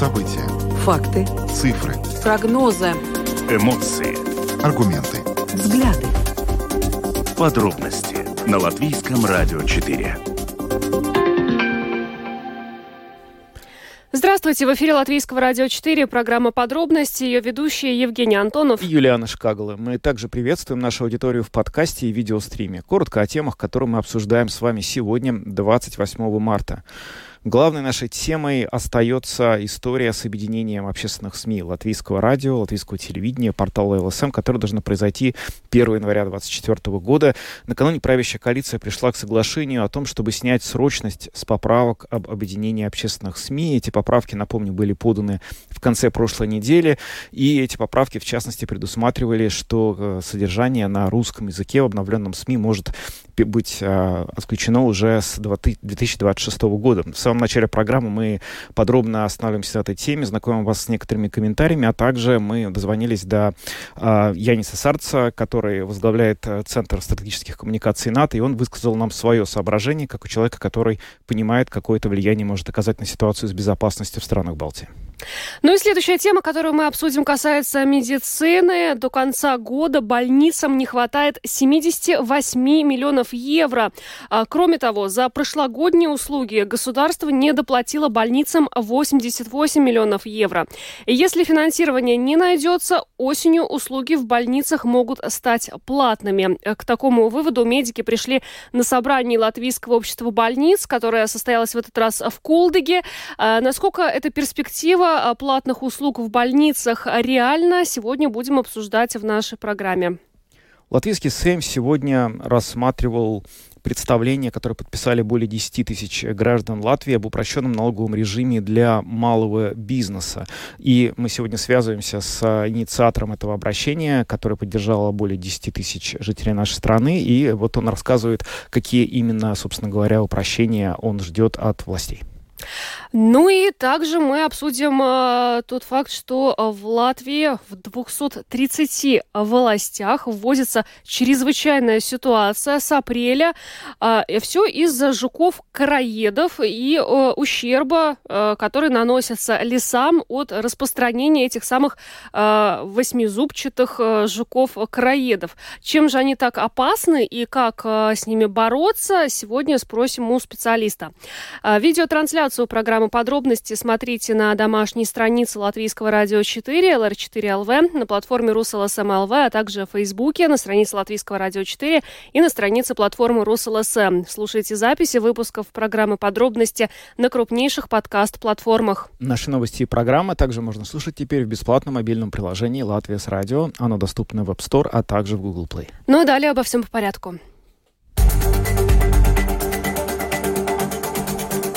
События. Факты. Цифры. Прогнозы. Эмоции. Аргументы. Взгляды. Подробности на Латвийском радио 4. Здравствуйте, в эфире Латвийского радио 4, программа «Подробности», ее ведущие Евгений Антонов и Юлиана Шкагала. Мы также приветствуем нашу аудиторию в подкасте и видеостриме. Коротко о темах, которые мы обсуждаем с вами сегодня, 28 марта. Главной нашей темой остается история с объединением общественных СМИ Латвийского радио, Латвийского телевидения, портала ЛСМ, которое должно произойти 1 января 2024 года. Накануне правящая коалиция пришла к соглашению о том, чтобы снять срочность с поправок об объединении общественных СМИ. Эти поправки, напомню, были поданы в конце прошлой недели, и эти поправки, в частности, предусматривали, что э, содержание на русском языке в обновленном СМИ может быть э, отключено уже с 2026 года. В самом начале программы мы подробно останавливаемся на этой теме, знакомим вас с некоторыми комментариями, а также мы дозвонились до э, Яниса Сарца, который возглавляет э, Центр стратегических коммуникаций НАТО, и он высказал нам свое соображение, как у человека, который понимает, какое это влияние может оказать на ситуацию с безопасностью в странах Балтии. Ну и следующая тема, которую мы обсудим, касается медицины. До конца года больницам не хватает 78 миллионов евро. А, кроме того, за прошлогодние услуги государство не доплатило больницам 88 миллионов евро. Если финансирование не найдется, осенью услуги в больницах могут стать платными. К такому выводу медики пришли на собрании Латвийского общества больниц, которое состоялось в этот раз в Кулдыге. А, насколько эта перспектива платных услуг в больницах реально, сегодня будем обсуждать в нашей программе. Латвийский СЭМ сегодня рассматривал представление, которое подписали более 10 тысяч граждан Латвии об упрощенном налоговом режиме для малого бизнеса. И мы сегодня связываемся с инициатором этого обращения, которое поддержало более 10 тысяч жителей нашей страны. И вот он рассказывает, какие именно, собственно говоря, упрощения он ждет от властей. Ну и также мы обсудим э, тот факт, что э, в Латвии в 230 властях вводится чрезвычайная ситуация с апреля. Э, все из-за жуков-караедов и э, ущерба, э, который наносится лесам от распространения этих самых э, восьмизубчатых э, жуков-караедов. Чем же они так опасны и как э, с ними бороться, сегодня спросим у специалиста. Э, видеотрансляцию программы программы «Подробности» смотрите на домашней странице Латвийского радио 4, LR4LV, на платформе Rus.LSM.lv, а также в Фейсбуке, на странице Латвийского радио 4 и на странице платформы РусЛСМ. Слушайте записи выпусков программы «Подробности» на крупнейших подкаст-платформах. Наши новости и программы также можно слушать теперь в бесплатном мобильном приложении «Латвия с радио». Оно доступно в App Store, а также в Google Play. Ну и далее обо всем по порядку.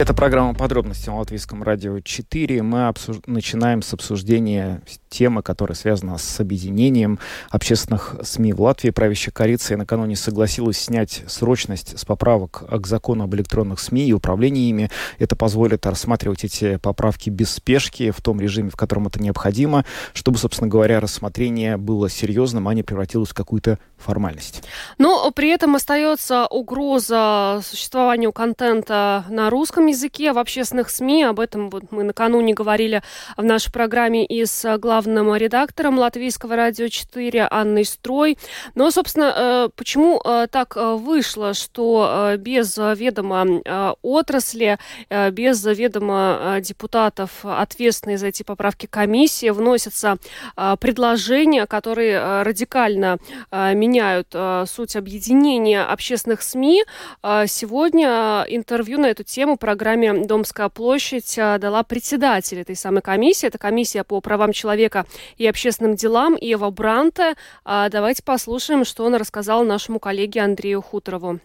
Это программа «Подробности» на Латвийском радио 4. Мы обсуж... начинаем с обсуждения темы, которая связана с объединением общественных СМИ в Латвии. Правящая коалиция накануне согласилась снять срочность с поправок к закону об электронных СМИ и управлении ими. Это позволит рассматривать эти поправки без спешки, в том режиме, в котором это необходимо, чтобы, собственно говоря, рассмотрение было серьезным, а не превратилось в какую-то формальность. Но при этом остается угроза существованию контента на русском языке в общественных СМИ. Об этом вот мы накануне говорили в нашей программе и с главным редактором Латвийского радио 4 Анной Строй. Но, собственно, э, почему э, так э, вышло, что без ведома отрасли, без ведома депутатов, ответственной за эти поправки комиссии, вносятся предложения, которые радикально меняют суть объединения общественных СМИ. Сегодня интервью на эту тему программы программе «Домская площадь» а, дала председатель этой самой комиссии. Это комиссия по правам человека и общественным делам Ева Бранте. А, давайте послушаем, что он рассказал нашему коллеге Андрею Хуторову.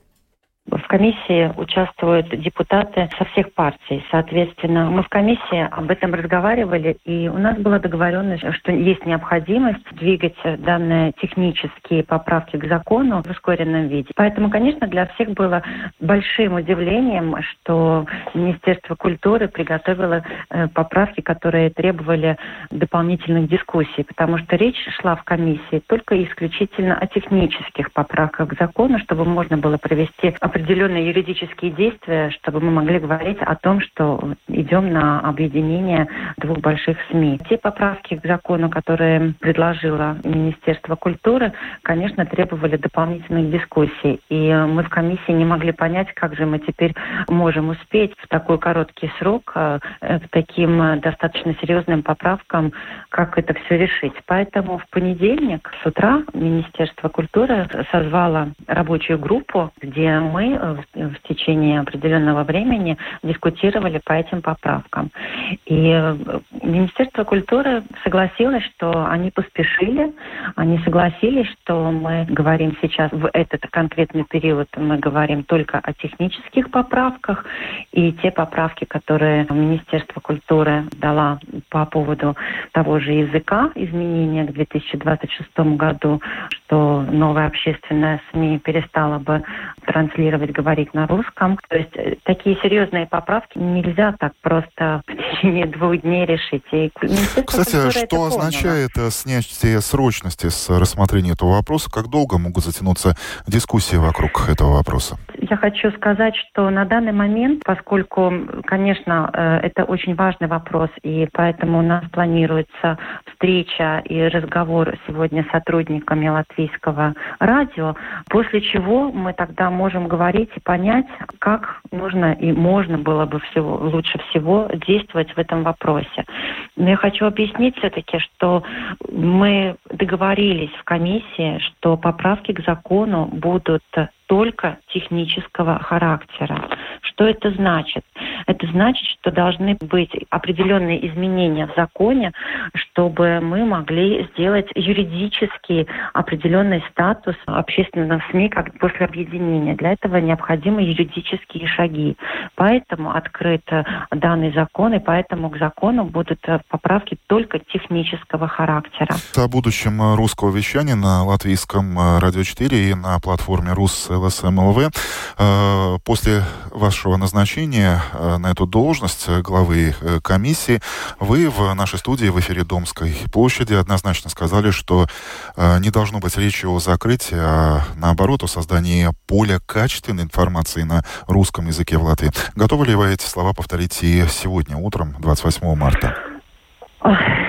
В комиссии участвуют депутаты со всех партий. Соответственно, мы в комиссии об этом разговаривали, и у нас была договоренность, что есть необходимость двигать данные технические поправки к закону в ускоренном виде. Поэтому, конечно, для всех было большим удивлением, что Министерство культуры приготовило э, поправки, которые требовали дополнительных дискуссий, потому что речь шла в комиссии только исключительно о технических поправках к закону, чтобы можно было провести определенные юридические действия, чтобы мы могли говорить о том, что идем на объединение двух больших СМИ. Те поправки к закону, которые предложило Министерство культуры, конечно, требовали дополнительных дискуссий. И мы в комиссии не могли понять, как же мы теперь можем успеть в такой короткий срок э, к таким достаточно серьезным поправкам, как это все решить. Поэтому в понедельник с утра Министерство культуры созвало рабочую группу, где мы мы э, в течение определенного времени дискутировали по этим поправкам. И э, Министерство культуры согласилось, что они поспешили, они согласились, что мы говорим сейчас в этот конкретный период, мы говорим только о технических поправках, и те поправки, которые Министерство культуры дала по поводу того же языка, изменения к 2026 году, что новая общественная СМИ перестала бы транслировать планировать говорить на русском. То есть э, такие серьезные поправки нельзя так просто в течение двух дней решить. И Кстати, что означает. Э, снятие срочности с рассмотрения этого вопроса? Как долго могут затянуться дискуссии вокруг этого вопроса? Я хочу сказать, что на данный момент, поскольку, конечно, э, это очень важный вопрос, и поэтому у нас планируется встреча и разговор сегодня с сотрудниками латвийского радио, после чего мы тогда можем говорить и понять, как нужно и можно было бы всего, лучше всего действовать в этом вопросе. Но я хочу объяснить все-таки, что мы договорились в комиссии, что поправки к закону будут только технического характера. Что это значит? Это значит, что должны быть определенные изменения в законе, чтобы мы могли сделать юридически определенный статус общественных СМИ как после объединения. Для этого необходимы юридические шаги. Поэтому открыт данный закон, и поэтому к закону будут поправки только технического характера. О будущем русского вещания на латвийском радио 4 и на платформе Рус ЛСМЛВ. Э, после вашего назначения э, на эту должность главы э, комиссии вы в нашей студии в эфире Домской площади однозначно сказали, что не должно быть речи о закрытии, а наоборот о создании поля качественной информации на русском языке в Латвии. Готовы ли вы эти слова повторить и сегодня утром, 28 марта?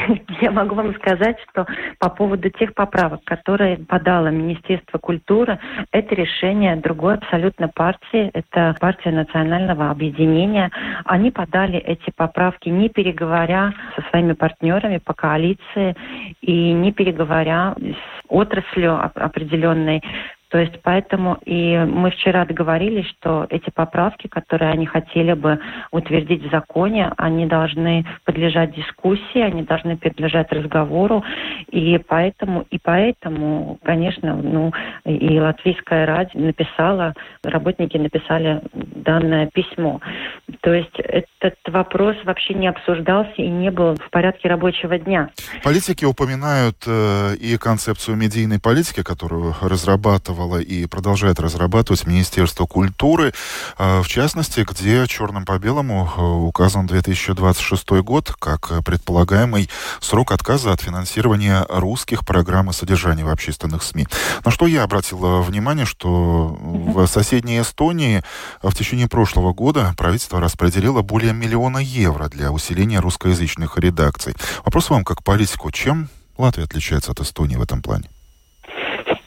Я могу вам сказать, что по поводу тех поправок, которые подало Министерство культуры, это решение другой абсолютно партии, это партия национального объединения. Они подали эти поправки, не переговоря со своими партнерами по коалиции и не переговоря с отраслью определенной, то есть поэтому и мы вчера договорились, что эти поправки, которые они хотели бы утвердить в законе, они должны подлежать дискуссии, они должны подлежать разговору. И поэтому, и поэтому, конечно, ну, и Латвийская радио написала, работники написали данное письмо. То есть этот вопрос вообще не обсуждался и не был в порядке рабочего дня. Политики упоминают э, и концепцию медийной политики, которую разрабатывал разрабатывало и продолжает разрабатывать Министерство культуры, а, в частности, где черным по белому э, указан 2026 год как предполагаемый срок отказа от финансирования русских программ и содержания в общественных СМИ. На что я обратил внимание, что в соседней Эстонии в течение прошлого года правительство распределило более миллиона евро для усиления русскоязычных редакций. Вопрос вам как политику, чем Латвия отличается от Эстонии в этом плане?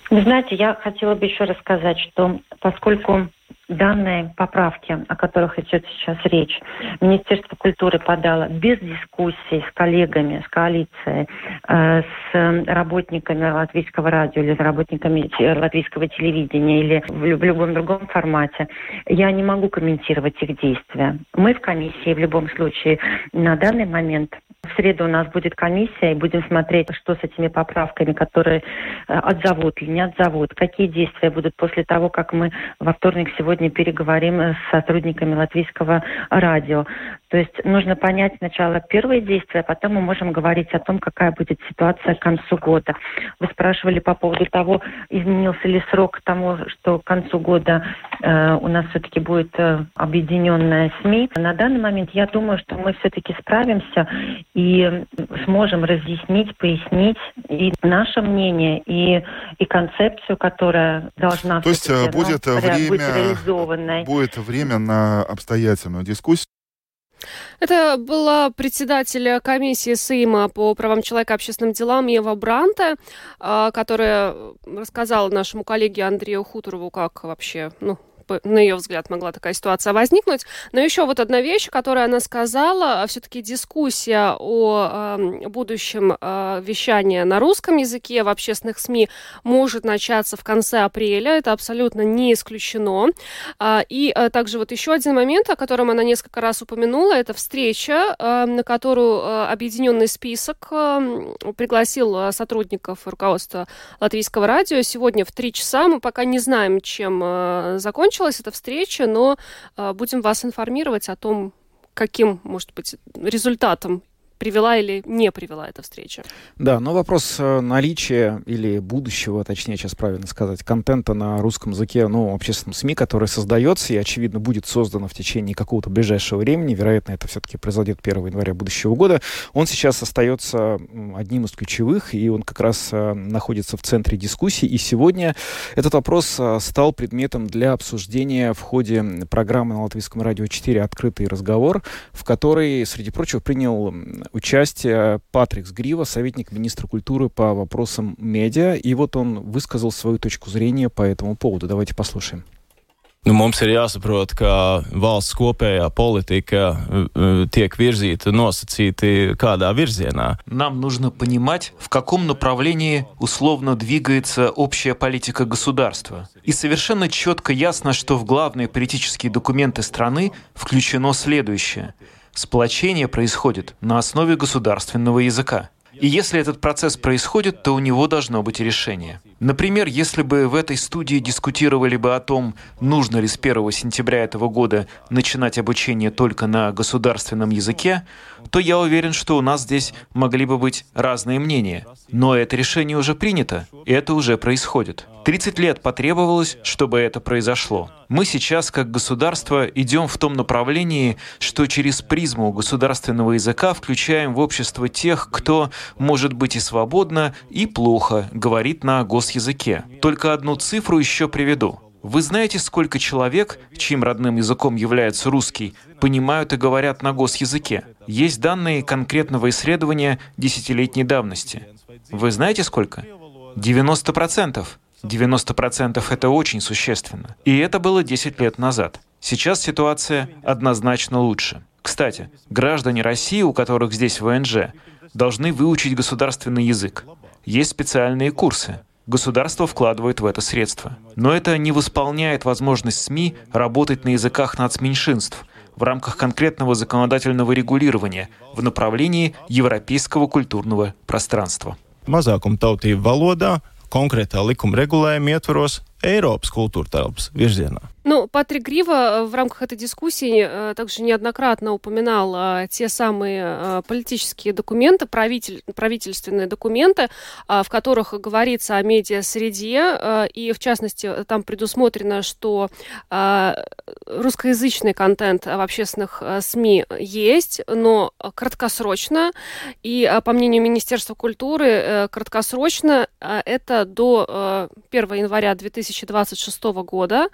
Вы знаете, я хотела бы еще рассказать, что поскольку данные поправки, о которых идет сейчас речь, Министерство культуры подало без дискуссий с коллегами, с коалицией, э, с работниками латвийского радио или с работниками латвийского телевидения или в, в любом другом формате, я не могу комментировать их действия. Мы в комиссии в любом случае на данный момент В среду у нас будет комиссия, и будем смотреть, что с этими поправками, которые э, отзовут или не отзовут, какие действия будут после того, как мы во вторник сегодня переговорим с сотрудниками латвийского радио. То есть нужно понять сначала первые действия, а потом мы можем говорить о том, какая будет ситуация к концу года. Вы спрашивали по поводу того, изменился ли срок тому, что к концу года э, у нас все-таки будет э, объединенная СМИ. На данный момент я думаю, что мы все-таки справимся и сможем разъяснить, пояснить и наше мнение, и, и концепцию, которая должна То есть э, будет, ну, время, быть реализованной. будет время на обстоятельную дискуссию. Это была председатель комиссии Сейма по правам человека и общественным делам Ева Бранте, а, которая рассказала нашему коллеге Андрею Хуторову, как вообще, ну, на ее взгляд, могла такая ситуация возникнуть. Но еще вот одна вещь, которую она сказала, все-таки дискуссия о э, будущем э, вещания на русском языке в общественных СМИ может начаться в конце апреля. Это абсолютно не исключено. А, и а, также вот еще один момент, о котором она несколько раз упомянула, это встреча, а, на которую а, объединенный список а, пригласил сотрудников руководства латвийского радио. Сегодня в три часа мы пока не знаем, чем а, закончится закончилась эта встреча, но э, будем вас информировать о том, каким, может быть, результатом привела или не привела эта встреча. Да, но вопрос э, наличия или будущего, точнее сейчас правильно сказать, контента на русском языке, ну, общественном СМИ, который создается и, очевидно, будет создано в течение какого-то ближайшего времени, вероятно, это все-таки произойдет 1 января будущего года, он сейчас остается одним из ключевых, и он как раз э, находится в центре дискуссии, и сегодня этот вопрос э, стал предметом для обсуждения в ходе программы на Латвийском радио 4 «Открытый разговор», в которой, среди прочего, принял участие Патрик Сгрива, советник министра культуры по вопросам медиа. И вот он высказал свою точку зрения по этому поводу. Давайте послушаем. Nu, mums ir jāsaprot, ka valsts kopējā politika tiek virzīta nosacīti kādā virzienā. Нам нужно понимать, в каком направлении условно двигается общая политика государства. И совершенно четко ясно, что в главные политические документы страны включено следующее – Сплочение происходит на основе государственного языка. И если этот процесс происходит, то у него должно быть решение. Например, если бы в этой студии дискутировали бы о том, нужно ли с 1 сентября этого года начинать обучение только на государственном языке, то я уверен, что у нас здесь могли бы быть разные мнения. Но это решение уже принято, и это уже происходит. 30 лет потребовалось, чтобы это произошло. Мы сейчас, как государство, идем в том направлении, что через призму государственного языка включаем в общество тех, кто, может быть, и свободно, и плохо говорит на госязыке. Только одну цифру еще приведу. Вы знаете, сколько человек, чьим родным языком является русский, понимают и говорят на госязыке? Есть данные конкретного исследования десятилетней давности. Вы знаете сколько? 90 процентов. 90% это очень существенно. И это было 10 лет назад. Сейчас ситуация однозначно лучше. Кстати, граждане России, у которых здесь ВНЖ, должны выучить государственный язык. Есть специальные курсы. Государство вкладывает в это средства. Но это не восполняет возможность СМИ работать на языках нацменьшинств в рамках конкретного законодательного регулирования в направлении европейского культурного пространства. Mazākuma tautību valodā konkrētā likuma regulējuma ietvaros Eiropas kultūra telpas virzienā. Ну, Патрик Грива э, в рамках этой дискуссии э, также неоднократно упоминал э, те самые политические документы, правитель, правительственные документы, в которых говорится о медиа-среде, и в частности там предусмотрено, что русскоязычный контент в общественных СМИ есть, но краткосрочно, и по мнению Министерства культуры, краткосрочно это до 1 января 2026 года,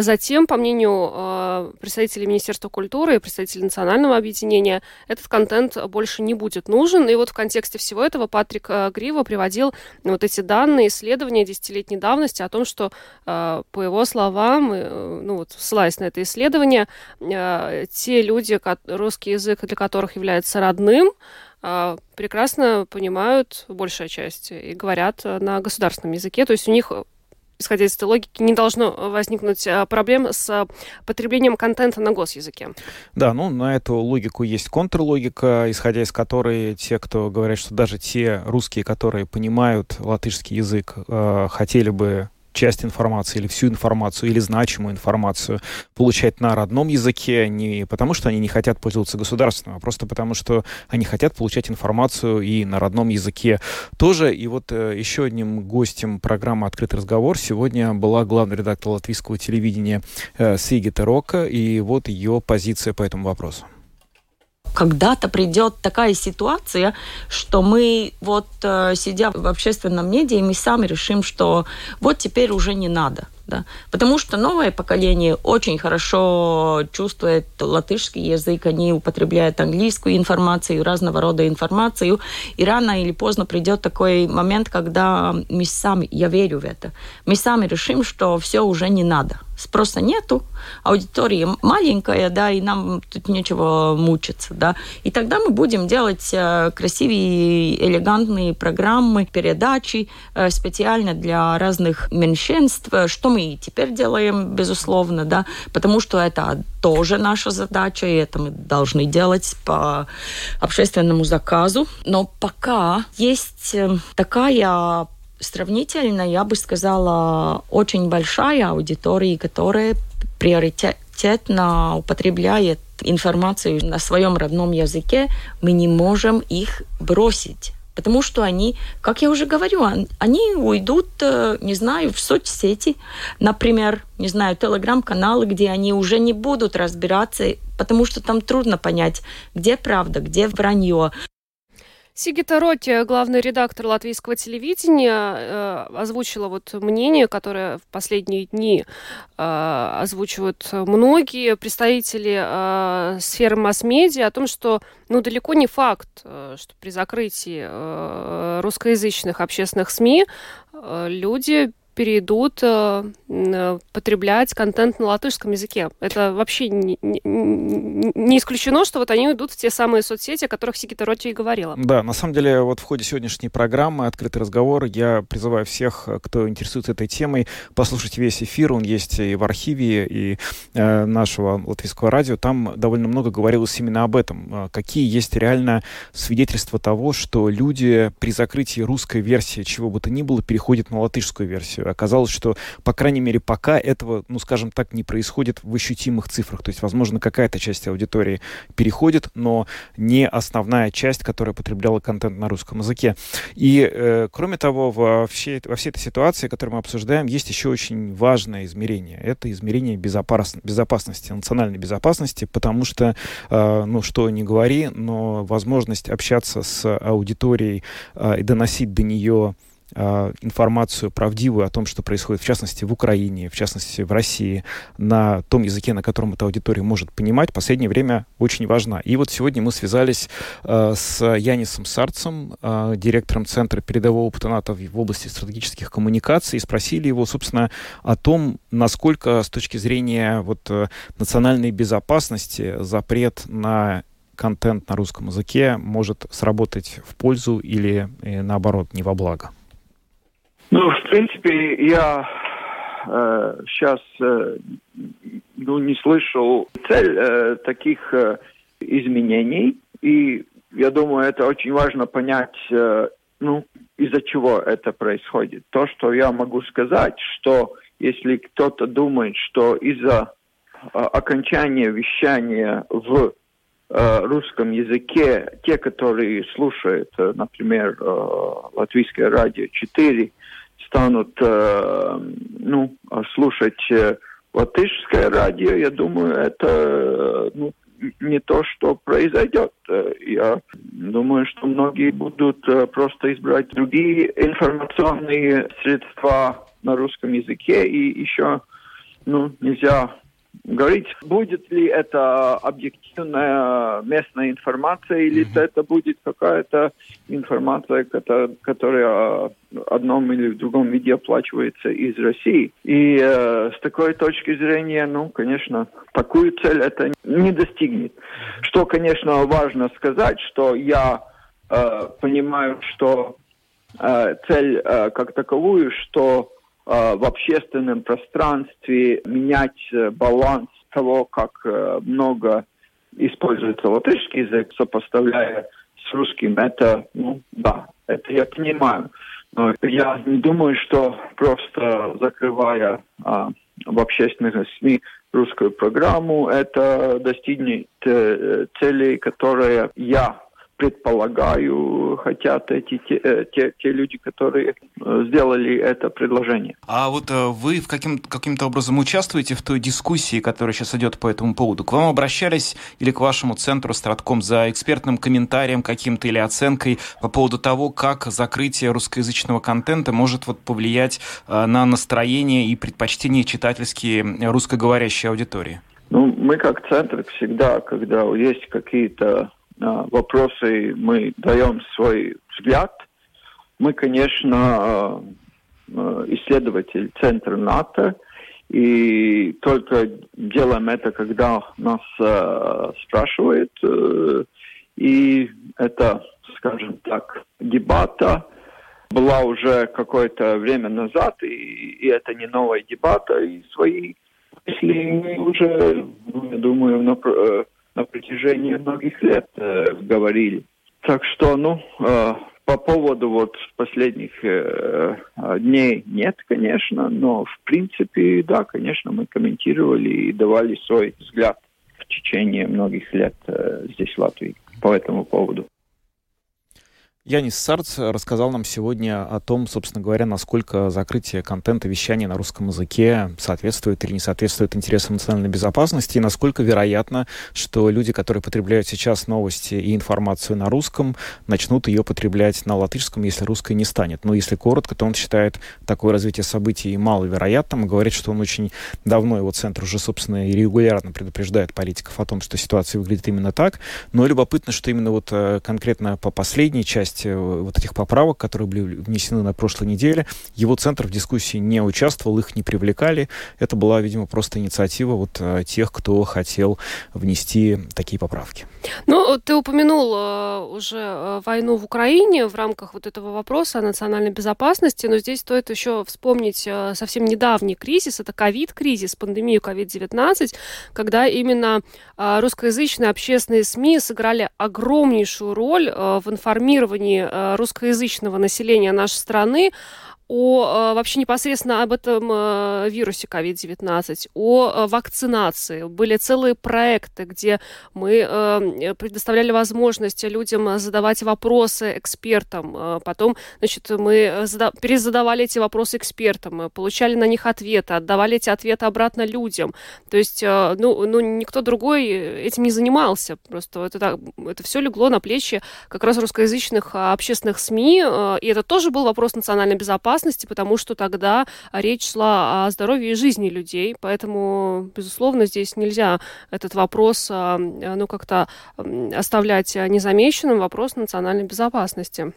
затем, по мнению а, представителей Министерства культуры и представителей национального объединения, этот контент больше не будет нужен. И вот в контексте всего этого Патрик а, Грива приводил вот эти данные, исследования десятилетней давности о том, что, по его словам, ну вот ссылаясь на это исследование, те люди, русский язык для которых является родным, прекрасно понимают большая часть и говорят на государственном языке. То есть у них исходя из этой логики, не должно возникнуть проблем с потреблением контента на госязыке. Да, ну на эту логику есть контрлогика, исходя из которой те, кто говорят, что даже те русские, которые понимают латышский язык, хотели бы часть информации или всю информацию или значимую информацию получать на родном языке не потому, что они не хотят пользоваться государственным, а просто потому, что они хотят получать информацию и на родном языке тоже. И вот э, еще одним гостем программы «Открытый разговор» сегодня была главный редактор латвийского телевидения э, Сигита Рока, и вот ее позиция по этому вопросу когда-то придет такая ситуация, что мы вот э, сидя в общественном медиа, мы сами решим, что вот теперь уже не надо. Да? Потому что новое поколение очень хорошо чувствует латышский язык, они употребляют английскую информацию, разного рода информацию, и рано или поздно придет такой момент, когда мы сами, я верю в это, мы сами решим, что все уже не надо спроса нету, аудитория маленькая, да, и нам тут нечего мучиться, да. И тогда мы будем делать э, красивые, элегантные программы, передачи э, специально для разных меньшинств, что мы и теперь делаем, безусловно, да, потому что это тоже наша задача, и это мы должны делать по общественному заказу. Но пока есть э, такая сравнительно, я бы сказала, очень большая аудитория, которая приоритетно употребляет информацию на своем родном языке, мы не можем их бросить. Потому что они, как я уже говорю, они уйдут, э, не знаю, в соцсети, например, не знаю, телеграм-каналы, где они уже не будут разбираться, потому что там трудно понять, где правда, где вранье. Сигита Роти, главный редактор латвийского телевидения, э, озвучила вот мнение, которое в последние дни э, озвучивают многие представители э, сферы масс-медиа о том, что ну, далеко не факт, что при закрытии русскоязычных общественных СМИ люди перейдут э, э, потреблять контент на латышском языке. Это вообще не, не, не исключено, что вот они уйдут в те самые соцсети, о которых Сигита Роти и говорила. Да, на самом деле, вот в ходе сегодняшней программы «Открытый разговор» я призываю всех, кто интересуется этой темой, послушать весь эфир. Он есть и в архиве, и э, нашего латвийского радио. Там довольно много говорилось именно об этом. Э, какие есть реально свидетельства того, что люди при закрытии русской версии чего бы то ни было переходят на латышскую версию оказалось, что, по крайней мере, пока этого, ну, скажем так, не происходит в ощутимых цифрах. То есть, возможно, какая-то часть аудитории переходит, но не основная часть, которая потребляла контент на русском языке. И, э, кроме того, во всей, во всей этой ситуации, которую мы обсуждаем, есть еще очень важное измерение. Это измерение безопас, безопасности, национальной безопасности, потому что, э, ну, что не говори, но возможность общаться с аудиторией э, и доносить до нее информацию правдивую о том, что происходит, в частности, в Украине, в частности, в России, на том языке, на котором эта аудитория может понимать, в последнее время очень важна. И вот сегодня мы связались э, с Янисом Сарцем, э, директором Центра передового опыта НАТО в области стратегических коммуникаций, и спросили его, собственно, о том, насколько с точки зрения вот, э, национальной безопасности запрет на контент на русском языке может сработать в пользу или, наоборот, не во благо. Ну, в принципе, я э, сейчас э, ну, не слышал цель э, таких э, изменений. И я думаю, это очень важно понять, э, ну, из-за чего это происходит. То, что я могу сказать, что если кто-то думает, что из-за э, окончания вещания в э, русском языке, те, которые слушают, э, например, э, латвийское радио 4, станут э, ну, слушать э, латышское радио, я думаю, это э, ну, не то, что произойдет. Я думаю, что многие будут просто избрать другие информационные средства на русском языке, и еще ну, нельзя говорить, будет ли это объективная местная информация или mm-hmm. это будет какая-то информация, которая в одном или в другом виде оплачивается из России. И э, с такой точки зрения, ну, конечно, такую цель это не достигнет. Что, конечно, важно сказать, что я э, понимаю, что э, цель э, как таковую, что в общественном пространстве менять э, баланс того, как э, много используется латышский язык, сопоставляя с русским, это, ну, да, это я понимаю. Но я не думаю, что просто закрывая а, в общественных СМИ русскую программу, это достигнет э, целей, которые я предполагаю, хотят эти те, э, те, те люди, которые э, сделали это предложение. А вот э, вы в каким, каким-то образом участвуете в той дискуссии, которая сейчас идет по этому поводу? К вам обращались или к вашему центру Стратком за экспертным комментарием каким-то или оценкой по поводу того, как закрытие русскоязычного контента может вот повлиять на настроение и предпочтения читательские русскоговорящей аудитории? Ну, мы как центр всегда, когда есть какие-то вопросы мы даем свой взгляд. Мы, конечно, а, а, исследователь Центра НАТО, и только делаем это, когда нас спрашивают. Э, и это, скажем так, дебата была уже какое-то время назад, и, и это не новая дебата, и свои мысли мы уже, я думаю, э, на протяжении многих лет э, говорили. Так что, ну, э, по поводу вот последних э, дней нет, конечно, но в принципе, да, конечно, мы комментировали и давали свой взгляд в течение многих лет э, здесь в Латвии по этому поводу. Янис Сарц рассказал нам сегодня о том, собственно говоря, насколько закрытие контента вещания на русском языке соответствует или не соответствует интересам национальной безопасности, и насколько вероятно, что люди, которые потребляют сейчас новости и информацию на русском, начнут ее потреблять на латышском, если русской не станет. Но если коротко, то он считает такое развитие событий маловероятным и говорит, что он очень давно, его центр уже, собственно, и регулярно предупреждает политиков о том, что ситуация выглядит именно так. Но любопытно, что именно вот э, конкретно по последней части часть э, вот этих поправок, которые были внесены на прошлой неделе. Его центр в дискуссии не участвовал, их не привлекали. Это была, видимо, просто инициатива вот э, тех, кто хотел внести такие поправки. Ну, ты упомянул э, уже войну в Украине в рамках вот этого вопроса о национальной безопасности, но здесь стоит еще вспомнить совсем недавний кризис, это ковид-кризис, пандемию ковид-19, когда именно русскоязычные общественные СМИ сыграли огромнейшую роль в информировании исследований э, русскоязычного населения нашей страны о э, вообще непосредственно об этом э, вирусе COVID-19, о вакцинации. Были целые проекты, где мы предоставляли возможность людям задавать вопросы экспертам. Потом, значит, мы перезадавали эти вопросы экспертам, получали на них ответы, отдавали эти ответы обратно людям. То есть, ну, ну никто другой этим не занимался. Просто это, это все легло на плечи как раз русскоязычных общественных СМИ. И это тоже был вопрос национальной безопасности безопасности, потому что тогда речь шла о здоровье и жизни людей. Поэтому, безусловно, здесь нельзя этот вопрос а, ну, как-то оставлять незамеченным, вопрос национальной безопасности.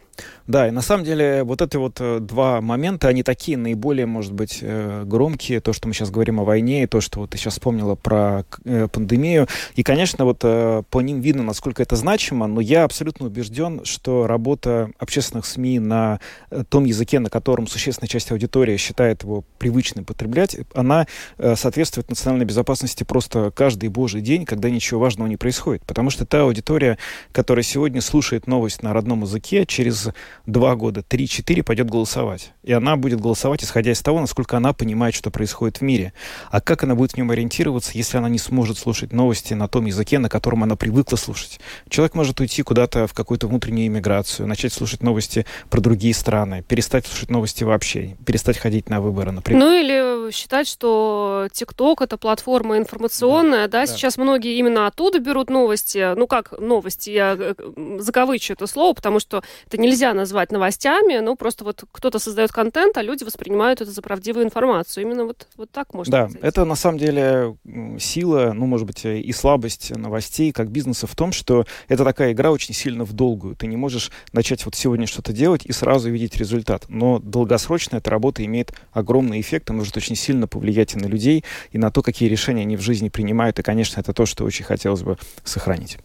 Да, и на самом деле вот эти вот э, два момента, они такие наиболее, может быть, э, громкие. То, что мы сейчас говорим о войне, и то, что вот ты сейчас вспомнила про э, пандемию. И, конечно, вот по ним видно, насколько это значимо, но я абсолютно убежден, что работа общественных СМИ на том языке, на котором существенная часть аудитории считает его привычным потреблять, она э, соответствует национальной безопасности просто каждый божий день, когда ничего важного не происходит. Потому что та аудитория, которая сегодня слушает новость на родном языке, через два года, три-четыре пойдет голосовать. И она будет голосовать, исходя из того, насколько она понимает, что происходит в мире. А как она будет в нем ориентироваться, если она не сможет слушать новости на том языке, на котором она привыкла слушать? Человек может уйти куда-то в какую-то внутреннюю иммиграцию, начать слушать новости про другие страны, перестать слушать новости вообще, перестать ходить на выборы, например. Ну или считать, что ТикТок это платформа информационная, да, да, да. сейчас многие именно оттуда берут новости, ну как новости, я э, закавычу это слово, потому что это нельзя назвать новостями, ну просто вот кто-то создает контент, а люди воспринимают это за правдивую информацию. Именно вот, вот так можно Да, сказать. это на самом деле сила, ну может быть и слабость новостей как бизнеса в том, что это такая игра очень сильно в долгую. Ты не можешь начать вот сегодня что-то делать и сразу видеть результат. Но долгосрочно эта работа имеет огромный эффект и может очень сильно повлиять и на людей, и на то, какие решения они в жизни принимают. И, конечно, это то, что очень хотелось бы сохранить.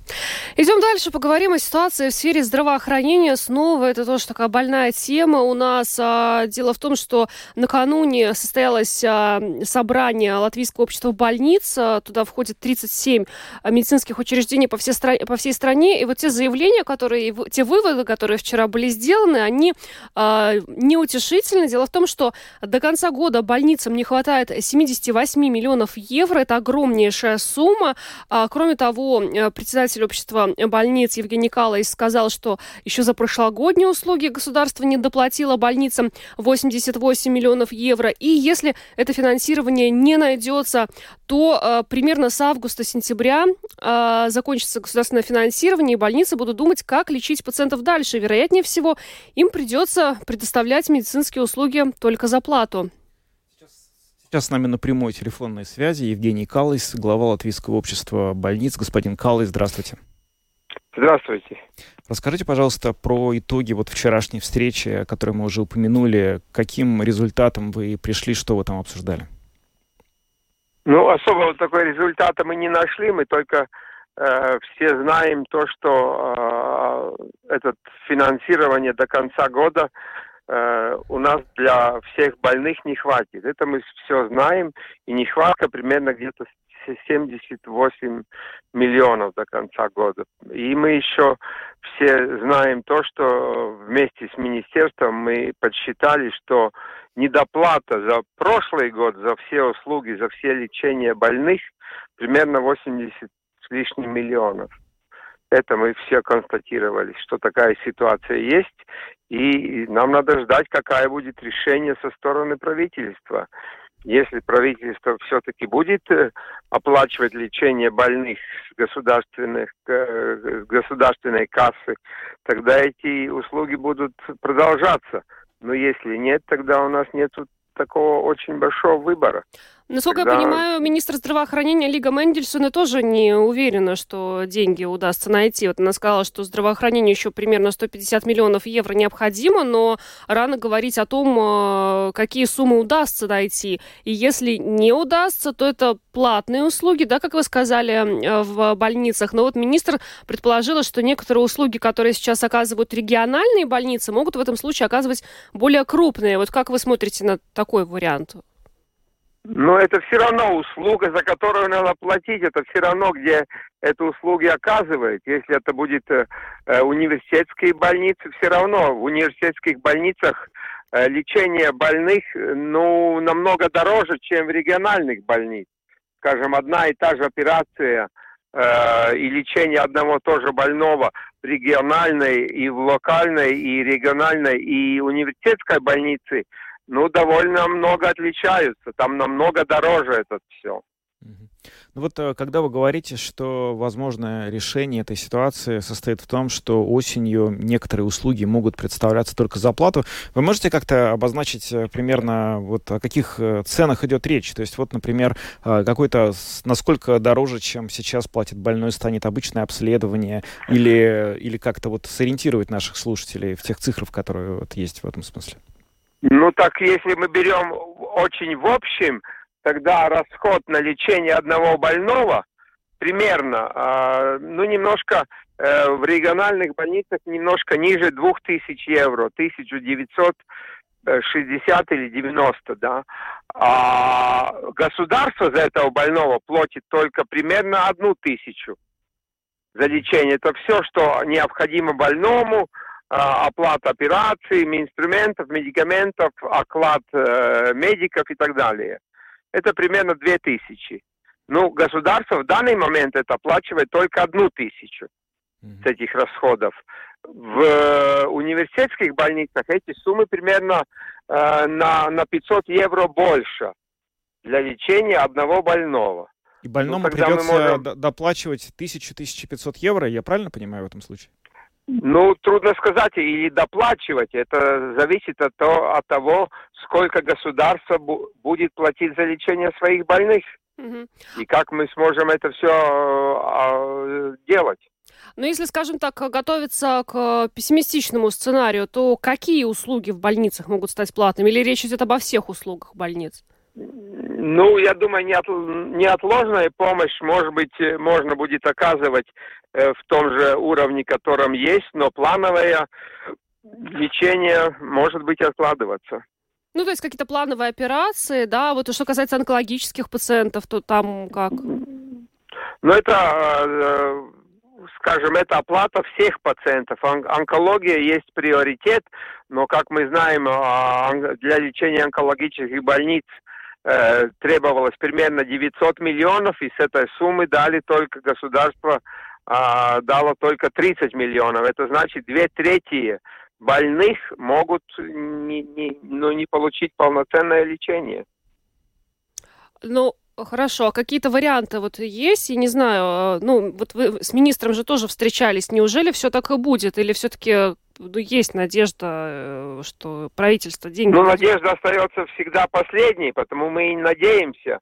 Идем дальше, поговорим о ситуации в сфере здравоохранения. Снова это тоже такая больная тема у нас. А, дело в том, что накануне состоялось а, собрание Латвийского общества больниц. Туда входит 37 медицинских учреждений по всей, стране, по всей стране. И вот те заявления, которые, те выводы, которые вчера были сделаны, они э, неутешительны. Дело в том, что до конца года больницам не хватает 78 миллионов евро. Это огромнейшая сумма. А, кроме того, э, председатель общества больниц Евгений Калайс сказал, что еще за прошлогодние услуги государство не доплатило больницам 88 миллионов евро. И если это финансирование не найдется, то э, примерно с августа-сентября э, закончится государственное финансирование, и больницы будут думать, как лечить пациентов дальше. Вероятнее всего, им придется предоставлять медицинские услуги только за плату. Сейчас с нами на прямой телефонной связи Евгений Каллис, глава Латвийского общества больниц. Господин Каллис, здравствуйте. Здравствуйте. Расскажите, пожалуйста, про итоги вот вчерашней встречи, которые мы уже упомянули. Каким результатом вы пришли, что вы там обсуждали? Ну, особого такой результата мы не нашли, мы только э, все знаем то, что э, это финансирование до конца года э, у нас для всех больных не хватит. Это мы все знаем, и нехватка примерно где-то 78 миллионов до конца года. И мы еще все знаем то, что вместе с министерством мы подсчитали, что недоплата за прошлый год, за все услуги, за все лечение больных примерно 80 с лишним миллионов. Это мы все констатировали, что такая ситуация есть, и нам надо ждать, какая будет решение со стороны правительства. Если правительство все-таки будет э, оплачивать лечение больных с государственных, э, с государственной кассы, тогда эти услуги будут продолжаться. Но если нет, тогда у нас нет такого очень большого выбора. Насколько Тогда... я понимаю, министр здравоохранения Лига Мендельсона тоже не уверена, что деньги удастся найти. Вот она сказала, что здравоохранению еще примерно 150 миллионов евро необходимо, но рано говорить о том, э, какие суммы удастся найти. И если не удастся, то это платные услуги, да, как вы сказали, э, в больницах. Но вот министр предположила, что некоторые услуги, которые сейчас оказывают региональные больницы, могут в этом случае оказывать более крупные. Вот как вы смотрите на такой вариант? Но это все равно услуга, за которую надо платить. Это все равно, где эти услуги оказывают. Если это будет э, э, университетские больницы, все равно в университетских больницах э, лечение больных ну, намного дороже, чем в региональных больницах. Скажем, одна и та же операция э, и лечение одного тоже больного в региональной и в локальной, и региональной, и университетской больнице – ну, довольно много отличаются. Там намного дороже это все. Ну вот э, когда вы говорите, что возможное решение этой ситуации состоит в том, что осенью некоторые услуги могут представляться только за плату, вы можете как-то обозначить э, примерно вот о каких э, ценах идет речь? То есть вот, например, какой-то насколько дороже, чем сейчас платит больной, станет обычное обследование или, или как-то вот сориентировать наших слушателей в тех цифрах, которые вот есть в этом смысле? Ну так если мы берем очень в общем, тогда расход на лечение одного больного примерно, э, ну немножко э, в региональных больницах немножко ниже 2000 евро, 1960 или 90, да. А государство за этого больного платит только примерно одну тысячу за лечение. Это все, что необходимо больному, оплата операций, инструментов, медикаментов, оклад э, медиков и так далее. Это примерно 2000. Ну, государство в данный момент это оплачивает только одну тысячу с этих расходов. В э, университетских больницах эти суммы примерно э, на, на 500 евро больше для лечения одного больного. И больному ну, придется можем... доплачивать 1000-1500 евро, я правильно понимаю в этом случае? Ну, трудно сказать, или доплачивать. Это зависит от того, от того сколько государство будет платить за лечение своих больных. Угу. И как мы сможем это все э, делать. Но если, скажем так, готовиться к пессимистичному сценарию, то какие услуги в больницах могут стать платными? Или речь идет обо всех услугах больниц? Ну, я думаю, неот, неотложная помощь, может быть, э, можно будет оказывать в том же уровне, котором есть, но плановое лечение может быть откладываться. Ну, то есть какие-то плановые операции, да, вот что касается онкологических пациентов, то там как? Ну, это, э, скажем, это оплата всех пациентов. Он, онкология есть приоритет, но, как мы знаем, а, для лечения онкологических больниц э, требовалось примерно 900 миллионов, и с этой суммы дали только государство э, дало только 30 миллионов. Это значит две трети больных могут не, не, ну, не получить полноценное лечение. Ну, Хорошо, а какие-то варианты вот есть? Я не знаю, а, ну, вот вы с министром же тоже встречались. Неужели все так и будет? Или все-таки ну, есть надежда, э, что правительство деньги... Ну, надежда остается всегда последней, потому мы и надеемся,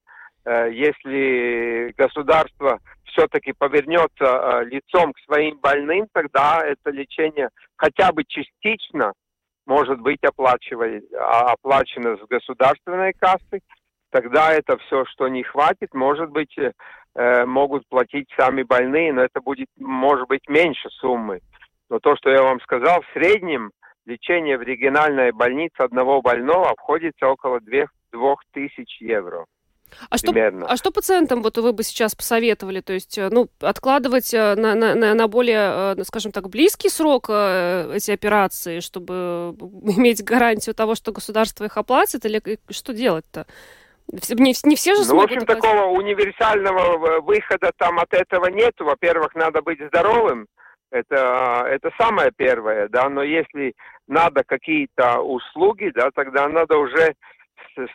если государство все-таки повернется э, лицом к своим больным, тогда это лечение хотя бы частично может быть а, оплачено с государственной кассы, тогда это все, что не хватит, может быть, э, могут платить сами больные, но это будет, может быть, меньше суммы. Но то, что я вам сказал, в среднем лечение в региональной больнице одного больного обходится около 2000 евро. А что, а что пациентам вот вы бы сейчас посоветовали? То есть, э, ну, откладывать э, на, на, на более, э, скажем так, близкий срок эти операции, чтобы иметь гарантию того, что государство их оплатит, или что делать-то? Не, не все же Ну, в общем, такого универсального выхода там от этого нет. Во-первых, надо быть здоровым. Это, это самое первое, да, но если надо какие-то услуги, да, тогда надо уже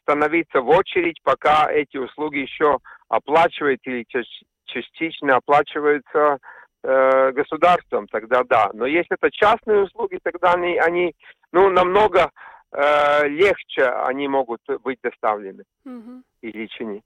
становиться в очередь, пока эти услуги еще оплачивают или частично оплачиваются э, государством, тогда да. Но если это частные услуги, тогда они, они ну, намного э, легче они могут быть доставлены угу. и лечены.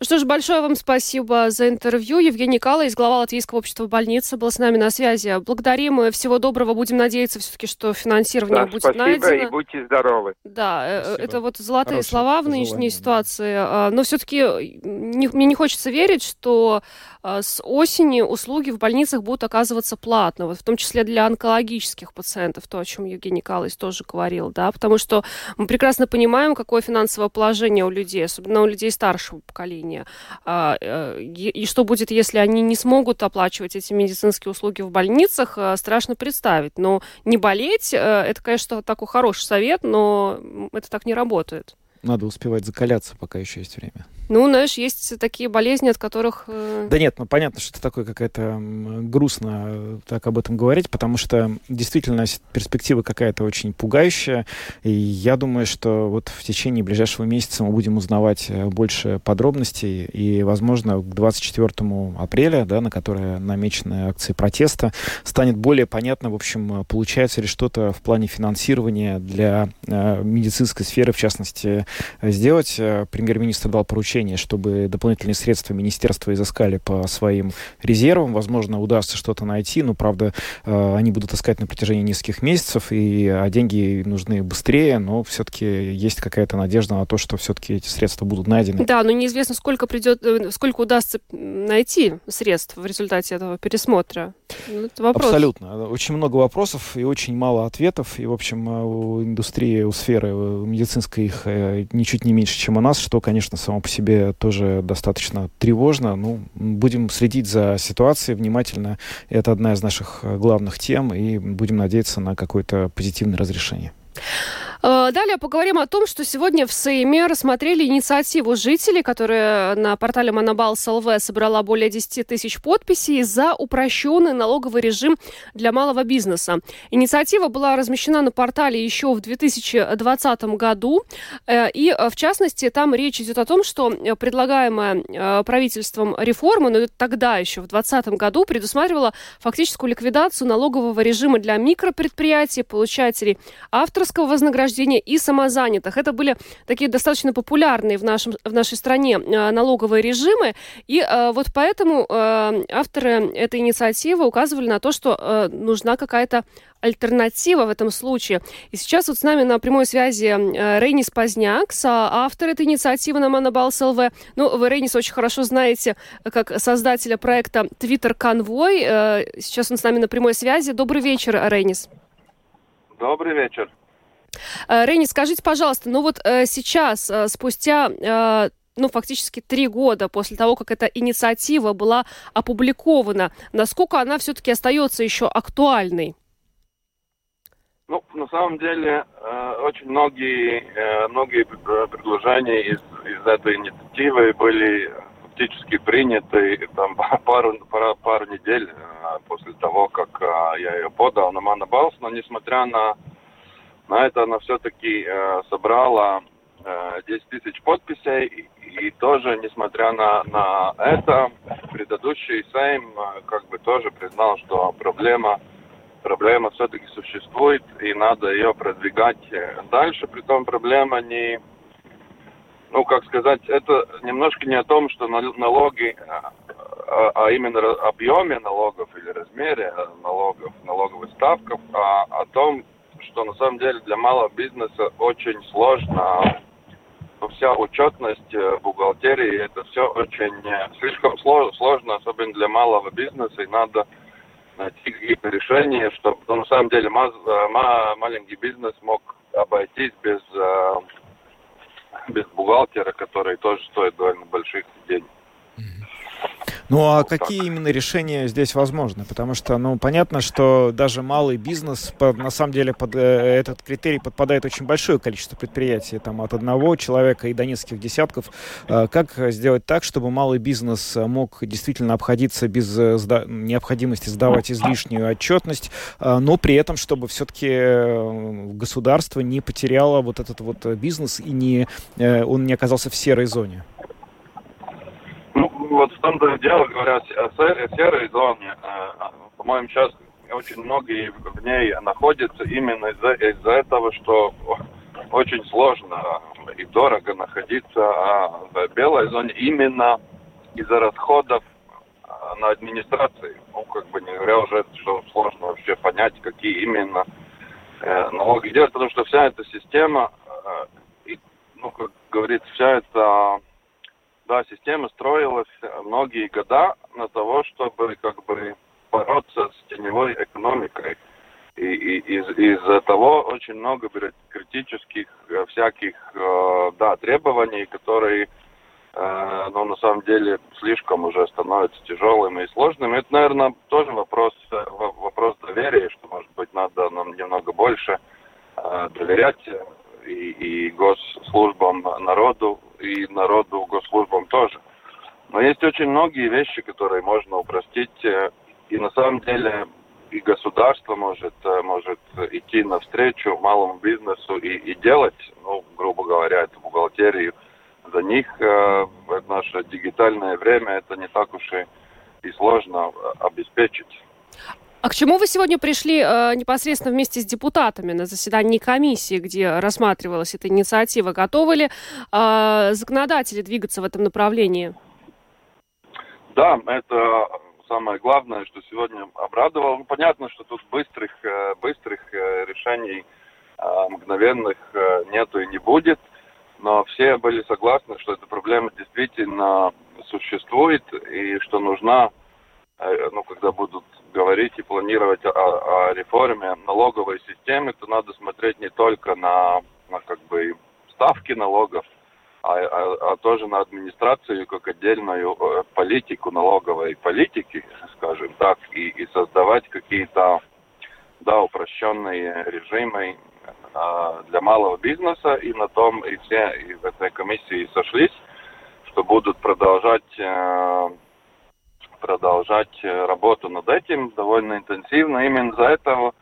Что ж, большое вам спасибо за интервью. Евгений Калайс, глава Латвийского общества больницы, был с нами на связи. Благодарим. Всего доброго. Будем надеяться все-таки, что финансирование да, будет спасибо найдено. и будьте здоровы. Да, э, спасибо. это вот золотые Хорошее слова в нынешней ситуации. Да. Но все-таки не, мне не хочется верить, что а, с осени услуги в больницах будут оказываться платно, вот в том числе для онкологических пациентов, то, о чем Евгений Калайс тоже говорил, да, потому что мы прекрасно понимаем, какое финансовое положение у людей, особенно у людей старшего поколения населения. А, э, и что будет, если они не смогут оплачивать эти медицинские услуги в больницах, э, страшно представить. Но не болеть, э, это, конечно, такой хороший совет, но это так не работает. Надо успевать закаляться, пока еще есть время. Ну, знаешь, есть такие болезни, от которых... Э... Да нет, ну понятно, что это такое какая-то грустно э, так об этом говорить, потому что действительно перспектива какая-то очень пугающая. И я думаю, что вот в течение ближайшего месяца мы будем узнавать э, больше подробностей. И, возможно, к 24 апреля, да, на которое намечены акции протеста, станет более понятно, в общем, получается ли что-то в плане финансирования для медицинской сферы, в частности, сделать. Премьер-министр дал поручение поручение, чтобы дополнительные средства министерства изыскали по своим резервам. Возможно, удастся что-то найти, но, правда, э, они будут искать на протяжении нескольких месяцев, и, а деньги нужны быстрее, но все-таки есть какая-то надежда на то, что все-таки эти средства будут найдены. Да, но неизвестно, сколько придет, э, сколько удастся найти средств в результате этого пересмотра. Ну, это вопрос. Абсолютно. Очень много вопросов и очень мало ответов. И, в общем, э, у индустрии, у сферы медицинской их ничуть не меньше, чем у нас, что, конечно, само по себе себе тоже достаточно тревожно. Ну, будем следить за ситуацией внимательно. Это одна из наших э, главных тем, и будем надеяться на какое-то позитивное разрешение. Э, далее поговорим о том, что сегодня в Сейме рассмотрели инициативу жителей, которая на портале Монобалс ЛВ собрала более 10 тысяч подписей за упрощенный налоговый режим для малого бизнеса. Инициатива была размещена на портале еще в 2020 году. Э, и, э, в частности, там речь идет о том, что предлагаемая правительством реформа, но тогда еще в 2020 году предусматривала фактическую ликвидацию налогового режима для микропредприятий, получателей авторского вознаграждения освобождения и самозанятых. Это были такие достаточно популярные в, нашем, в нашей стране налоговые режимы. И вот поэтому авторы этой инициативы указывали на то, что нужна какая-то альтернатива в этом случае. И сейчас вот с нами на прямой связи э, Рейнис Поздняк, автор этой инициативы на Манабалс ЛВ. Ну, вы Рейнис очень хорошо знаете как создателя проекта Twitter Конвой. Э, сейчас он с нами на прямой связи. Добрый вечер, Рейнис. Добрый вечер. Э, Рейнис, скажите, пожалуйста, ну вот сейчас, спустя ну, фактически три года после того, как эта инициатива была опубликована, насколько она все-таки остается еще актуальной? Ну, на самом деле, э, очень многие, э, многие предложения из, из этой инициативы были фактически приняты там, пару, пару, пару недель э, после того, как я ее подал на Манабалс, но несмотря на, на это, она все-таки собрала 10 тысяч подписей, и, и тоже, несмотря на, на это, предыдущий Сейм как бы тоже признал, что проблема проблема все-таки существует, и надо ее продвигать дальше. Притом проблема не, ну, как сказать, это немножко не о том, что налоги, а, а именно объеме налогов или размере налогов, налоговых ставков, а о том, что на самом деле для малого бизнеса очень сложно вся учетность бухгалтерии, это все очень слишком сложно, особенно для малого бизнеса, и надо найти какие-то решения, чтобы ну, на самом деле маз, ма, маленький бизнес мог обойтись без, э, без бухгалтера, который тоже стоит довольно больших денег. Ну а вот какие так. именно решения здесь возможны? Потому что, ну, понятно, что даже малый бизнес, по, на самом деле, под э, этот критерий подпадает очень большое количество предприятий, там от одного человека и до нескольких десятков. Э, как сделать так, чтобы малый бизнес мог действительно обходиться без э, сда- необходимости сдавать излишнюю отчетность, э, но при этом, чтобы все-таки э, государство не потеряло вот этот вот бизнес и не, э, он не оказался в серой зоне? Вот в том-то дело, говоря о серой зоне, э, по-моему, сейчас очень многие в ней находятся именно из-за из этого, что очень сложно и дорого находиться а в белой зоне именно из-за расходов э, на администрации. Ну, как бы не говоря уже, что сложно вообще понять, какие именно э, налоги делать, потому что вся эта система, э, ну, как говорится, вся эта да, система строилась многие года на того, чтобы как бы бороться с теневой экономикой. И, и из, из-за того очень много критических э, всяких э, да, требований, которые э, ну, на самом деле слишком уже становятся тяжелыми и сложными. Это, наверное, тоже вопрос, вопрос доверия, что, может быть, надо нам немного больше доверять и, и госслужбам народу, и народу госслужбам есть очень многие вещи, которые можно упростить, э, и на самом деле и государство может, э, может идти навстречу малому бизнесу и, и делать, ну, грубо говоря, эту бухгалтерию за них. Э, в наше дигитальное время это не так уж и, и сложно обеспечить. А к чему вы сегодня пришли э, непосредственно вместе с депутатами на заседании комиссии, где рассматривалась эта инициатива? Готовы ли э, законодатели двигаться в этом направлении? Да, это самое главное, что сегодня обрадовало. Ну, понятно, что тут быстрых, э, быстрых э, решений э, мгновенных нету и не будет, но все были согласны, что эта проблема действительно существует и что нужна, ну, когда будут говорить и планировать о, о реформе налоговой системы, то надо смотреть не только на, на как бы ставки налогов, а, а, а тоже на администрацию как отдельную э, политику налоговой политики, скажем так, и, и создавать какие-то да, упрощенные режимы э, для малого бизнеса, и на том и все и в этой комиссии сошлись, что будут продолжать э, продолжать э, работу над этим довольно интенсивно. Именно за этого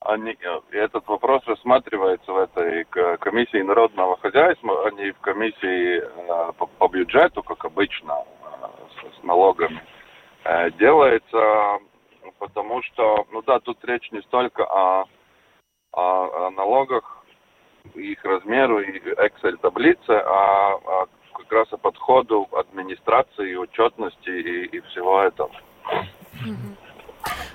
они, э, этот вопрос рассматривается в этой комиссии народного хозяйства, а не в комиссии э, по, по бюджету, как обычно, с, с налогами. Делается, потому что, ну да, тут речь не столько о, о, о налогах их размеру и Excel-таблице, а, а как раз о подходу администрации, отчетности и, и всего этого.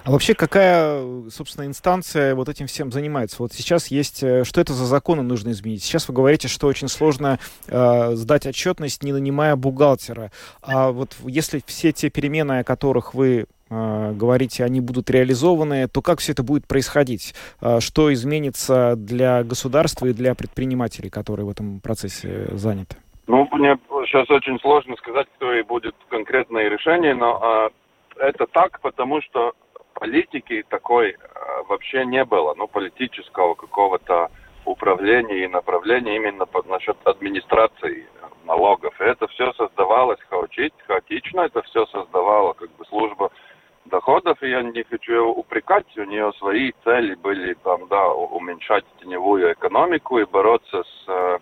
А вообще какая, собственно, инстанция вот этим всем занимается? Вот сейчас есть, э, что это за законы нужно изменить? Сейчас вы говорите, что очень сложно э, сдать отчетность, не нанимая бухгалтера. А вот если все те перемены, о которых вы э, говорите, они будут реализованы, то как все это будет происходить? Э, что изменится для государства и для предпринимателей, которые в этом процессе заняты? Ну, мне сейчас очень сложно сказать, кто и будет конкретное решение, но э, это так, потому что политики такой э, вообще не было, ну, политического какого-то управления и направления именно под, насчет администрации налогов. И это все создавалось хаотично, это все создавало как бы служба доходов, и я не хочу ее упрекать, у нее свои цели были там, да, уменьшать теневую экономику и бороться с, э,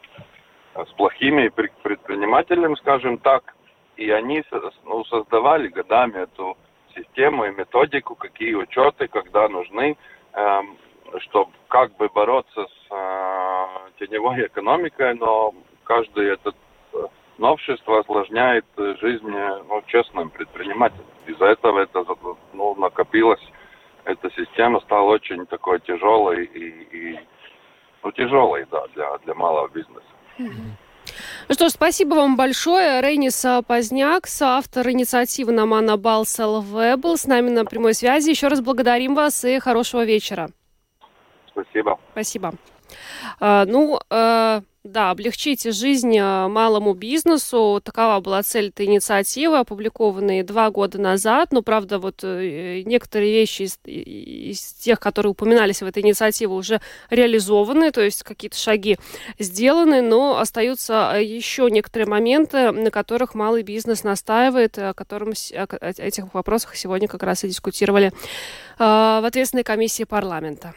с плохими предпринимателями, скажем так, и они ну, создавали годами эту систему и методику, какие учеты, когда нужны, эм, чтобы как бы бороться с э, теневой экономикой, но каждый этот э, новшество осложняет жизнь ну, честным предпринимателям. Из-за этого это ну, накопилось, эта система стала очень такой тяжелой и, и ну, тяжелой, да, для, для малого бизнеса. Ну что ж, спасибо вам большое. Рейнис Поздняк, автор инициативы Намана Балс ЛВ, был с нами на прямой связи. Еще раз благодарим вас и хорошего вечера. Спасибо. Спасибо. А, ну, э, да, облегчить жизнь э, малому бизнесу. Такова была цель этой инициативы, опубликованной два года назад. Но, правда, вот э, некоторые вещи из, из тех, которые упоминались в этой инициативе, уже реализованы, то есть какие-то шаги сделаны, но остаются еще некоторые моменты, на которых малый бизнес настаивает, о, котором, о этих вопросах сегодня как раз и дискутировали в ответственной комиссии парламента.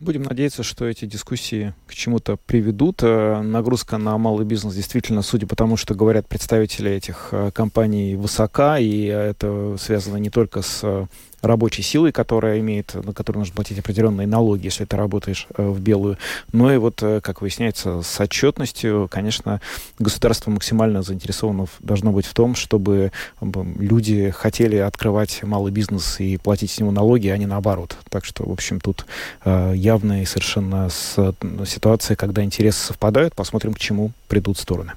Будем надеяться, что эти дискуссии к чему-то приведут. Э, нагрузка на малый бизнес действительно, судя по тому, что говорят представители этих э, компаний, высока, и это связано не только с рабочей силой, которая имеет, на которую нужно платить определенные налоги, если ты работаешь э, в белую. Но и вот, э, как выясняется, с отчетностью, конечно, государство максимально заинтересовано должно быть в том, чтобы люди хотели открывать малый бизнес и платить с него налоги, а не наоборот. Так что, в общем, тут э, явная и совершенно ситуация, когда интересы совпадают. Посмотрим, к чему придут стороны.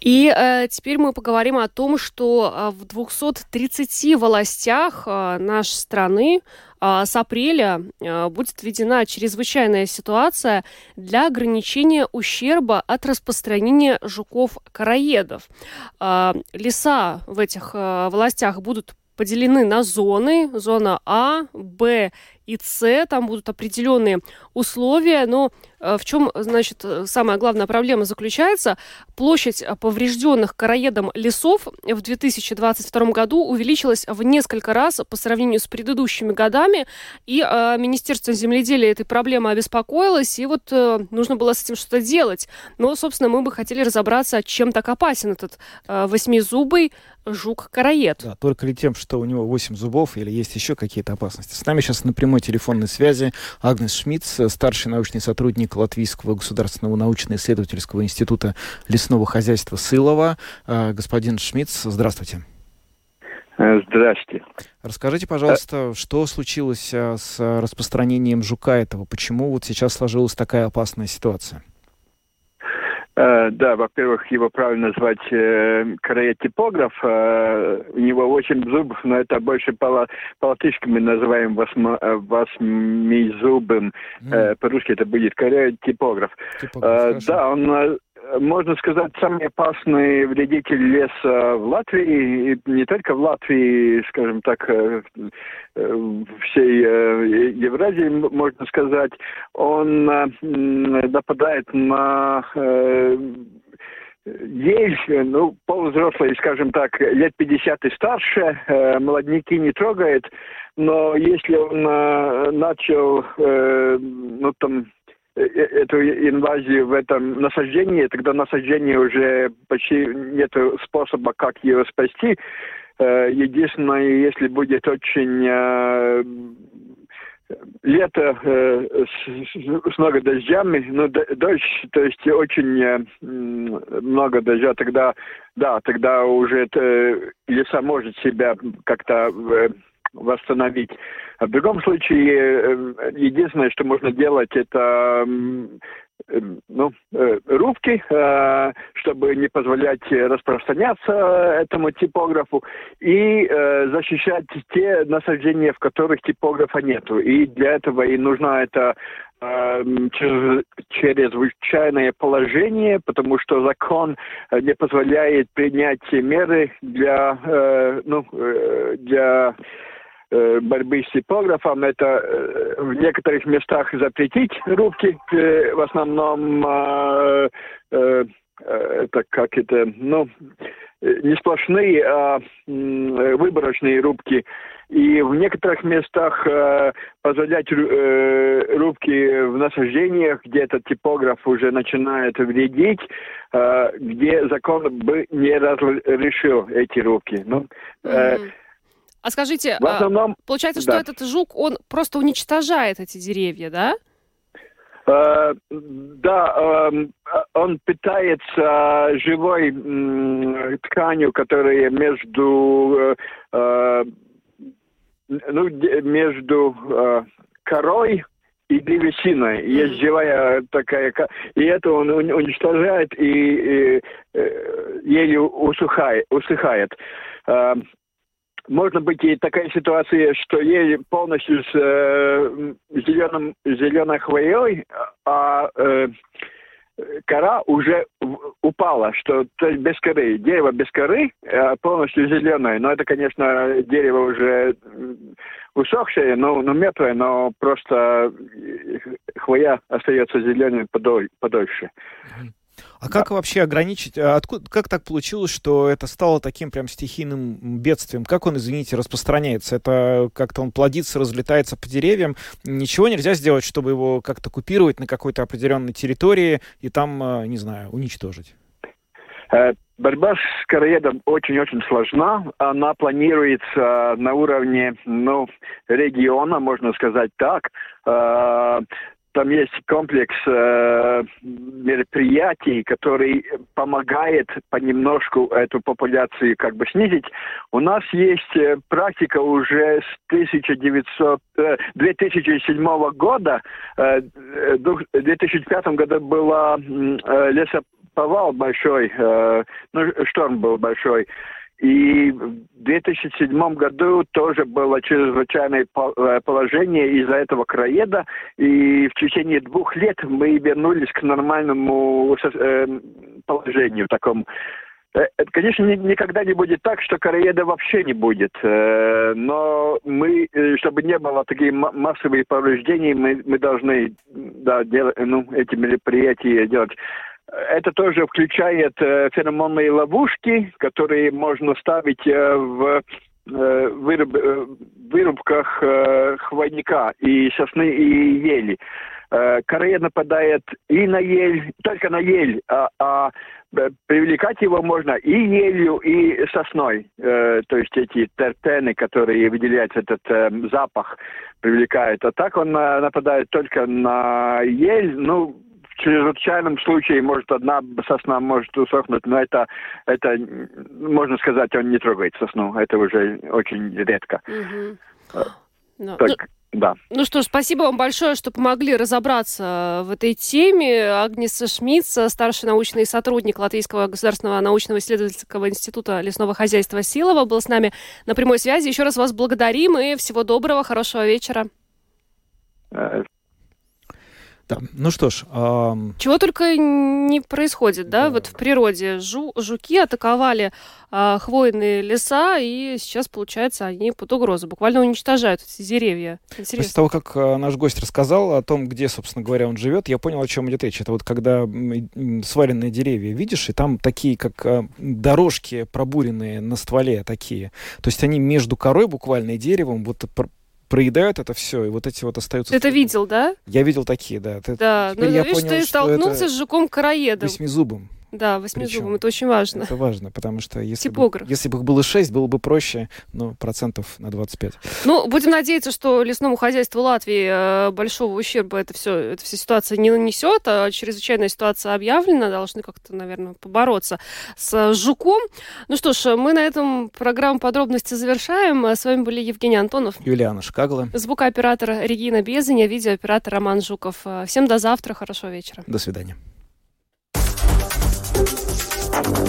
И э, теперь мы поговорим о том, что э, в 230 властях э, нашей страны э, с апреля э, будет введена чрезвычайная ситуация для ограничения ущерба от распространения жуков-караедов. Э, леса в этих э, властях будут поделены на зоны. Зона А, Б и С. Там будут определенные условия, но э, в чем, значит, самая главная проблема заключается? Площадь поврежденных короедом лесов в 2022 году увеличилась в несколько раз по сравнению с предыдущими годами, и э, Министерство земледелия этой проблемой обеспокоилось, и вот э, нужно было с этим что-то делать. Но, собственно, мы бы хотели разобраться, чем так опасен этот э, восьмизубый жук-караед. Да, только ли тем, что у него восемь зубов, или есть еще какие-то опасности. С нами сейчас на прямой телефонной связи Агнес Шмидц, старший научный сотрудник Латвийского государственного научно-исследовательского института лесного хозяйства Сылова. А, господин Шмидц, здравствуйте. Э, Здрасте. Расскажите, пожалуйста, что случилось а, с распространением жука этого? Почему вот сейчас сложилась такая опасная ситуация? Э, да, во-первых, его правильно назвать э, короед-типограф. Э, у него 8 зубов, но это больше по, по-латышски мы называем восьмо, э, восьмизубым. Mm. Э, по-русски это будет короед-типограф. Э, да, он э, можно сказать, самый опасный вредитель леса в Латвии, и не только в Латвии, скажем так, э, э, всей э, Евразии, можно сказать, он нападает на ель, ну, полувзрослые, скажем так, лет 50 и старше, молодняки не трогает, но если он начал, ну, там, Э, э, эту инвазию в этом насаждении, тогда насаждение уже почти нет способа, как ее спасти. Э, единственное, если будет очень лето э, с, с много дождями, ну, дождь, то есть очень э, много дождя, тогда, да, тогда уже это, леса может себя как-то э, восстановить. А в другом случае, э, единственное, что можно делать, это Эм, ну, э, рубки, э, чтобы не позволять распространяться этому типографу, и э, защищать те насаждения, в которых типографа нету. И для этого и нужна эта чрезвычайное положение, потому что закон не позволяет принять меры для, ну, для Э, борьбы с типографом, это э, в некоторых местах запретить рубки, э, в основном это как это, ну, не сплошные, а выборочные рубки. И в некоторых местах э, позволять э, рубки в насаждениях, где этот типограф уже начинает вредить, э, где закон бы не разрешил эти рубки. Ну, э, mm-hmm. А скажите, в основном, получается, что да. этот жук, он просто уничтожает эти деревья, да? Uh, да, uh, он питается живой uh, тканью, которая между, ну, между корой и древесиной. Есть живая такая, и это он уничтожает и, и, и еле усыхает. усыхает можно быть и такая ситуация, что ей полностью с э, зеленым, зеленой хвоей, а э, кора уже упала, что то есть без коры. Дерево без коры, а полностью зеленое. Но это, конечно, дерево уже усохшее, но, но мертвое, но просто хвоя остается зеленой подольше. А как вообще ограничить, а откуда, как так получилось, что это стало таким прям стихийным бедствием? Как он, извините, распространяется? Это как-то он плодится, разлетается по деревьям? Ничего нельзя сделать, чтобы его как-то купировать на какой-то определенной территории и там, а, не знаю, уничтожить? Э, борьба с короедом очень-очень сложна. Она планируется на уровне ну, региона, можно сказать так. Э, там есть комплекс э, мероприятий, который помогает понемножку эту популяцию как бы снизить. У нас есть э, практика уже с 1900, э, 2007 года. Э, в 2005 году была э, лесоповал большой, э, ну, шторм был большой. И в 2007 году тоже было чрезвычайное э, положение из-за этого краеда. И в течение двух лет мы вернулись к нормальному э, положению такому. Э, конечно, никогда не будет так, что короеда вообще не будет. Но мы, чтобы не было таких массовых повреждений, мы, мы должны да, делать, ну, эти мероприятия делать. Это тоже включает э, феромонные ловушки, которые можно ставить э, в э, выруб, вырубках хвойника и сосны и ели. Корея нападает и на ель, только на ель, а, а привлекать его можно и елью, и сосной. То есть эти терпены, которые выделяют этот запах, привлекают. А так он нападает только на ель, ну, чрезвычайном случае, может, одна сосна может усохнуть, но это, это, можно сказать, он не трогает сосну. Это уже очень редко. Угу. Но, так, ну, да. Ну что ж, спасибо вам большое, что помогли разобраться в этой теме. Агнеса Шмидц, старший научный сотрудник Латвийского государственного научного исследовательского института лесного хозяйства Силова, был с нами на прямой связи. Еще раз вас благодарим и всего доброго, хорошего вечера. Да. Ну что ж. А... Чего только не происходит, да, да. вот в природе. Жу, жуки атаковали а, хвойные леса, и сейчас, получается, они под угрозу. Буквально уничтожают эти деревья. Интересно. После того, как а, наш гость рассказал о том, где, собственно говоря, он живет, я понял, о чем идет речь. Это вот когда сваленные деревья видишь, и там такие, как а, дорожки пробуренные на стволе такие. То есть они между корой буквально и деревом вот проедают это все, и вот эти вот остаются... Ты это видел, да? Я видел такие, да. да, ну, я видишь, понял, ты столкнулся с жуком-караедом. Восьмизубым. Да, восьмизубым. Это очень важно. Это важно, потому что если Типограф. бы, если бы их было 6, было бы проще, ну, процентов на 25. Ну, будем надеяться, что лесному хозяйству Латвии э, большого ущерба это все, эта вся ситуация не нанесет, а чрезвычайная ситуация объявлена, должны как-то, наверное, побороться с жуком. Ну что ж, мы на этом программу подробности завершаем. С вами были Евгений Антонов. Юлиана Шкагла. Звукооператор Регина Безаня, видеооператор Роман Жуков. Всем до завтра, хорошего вечера. До свидания.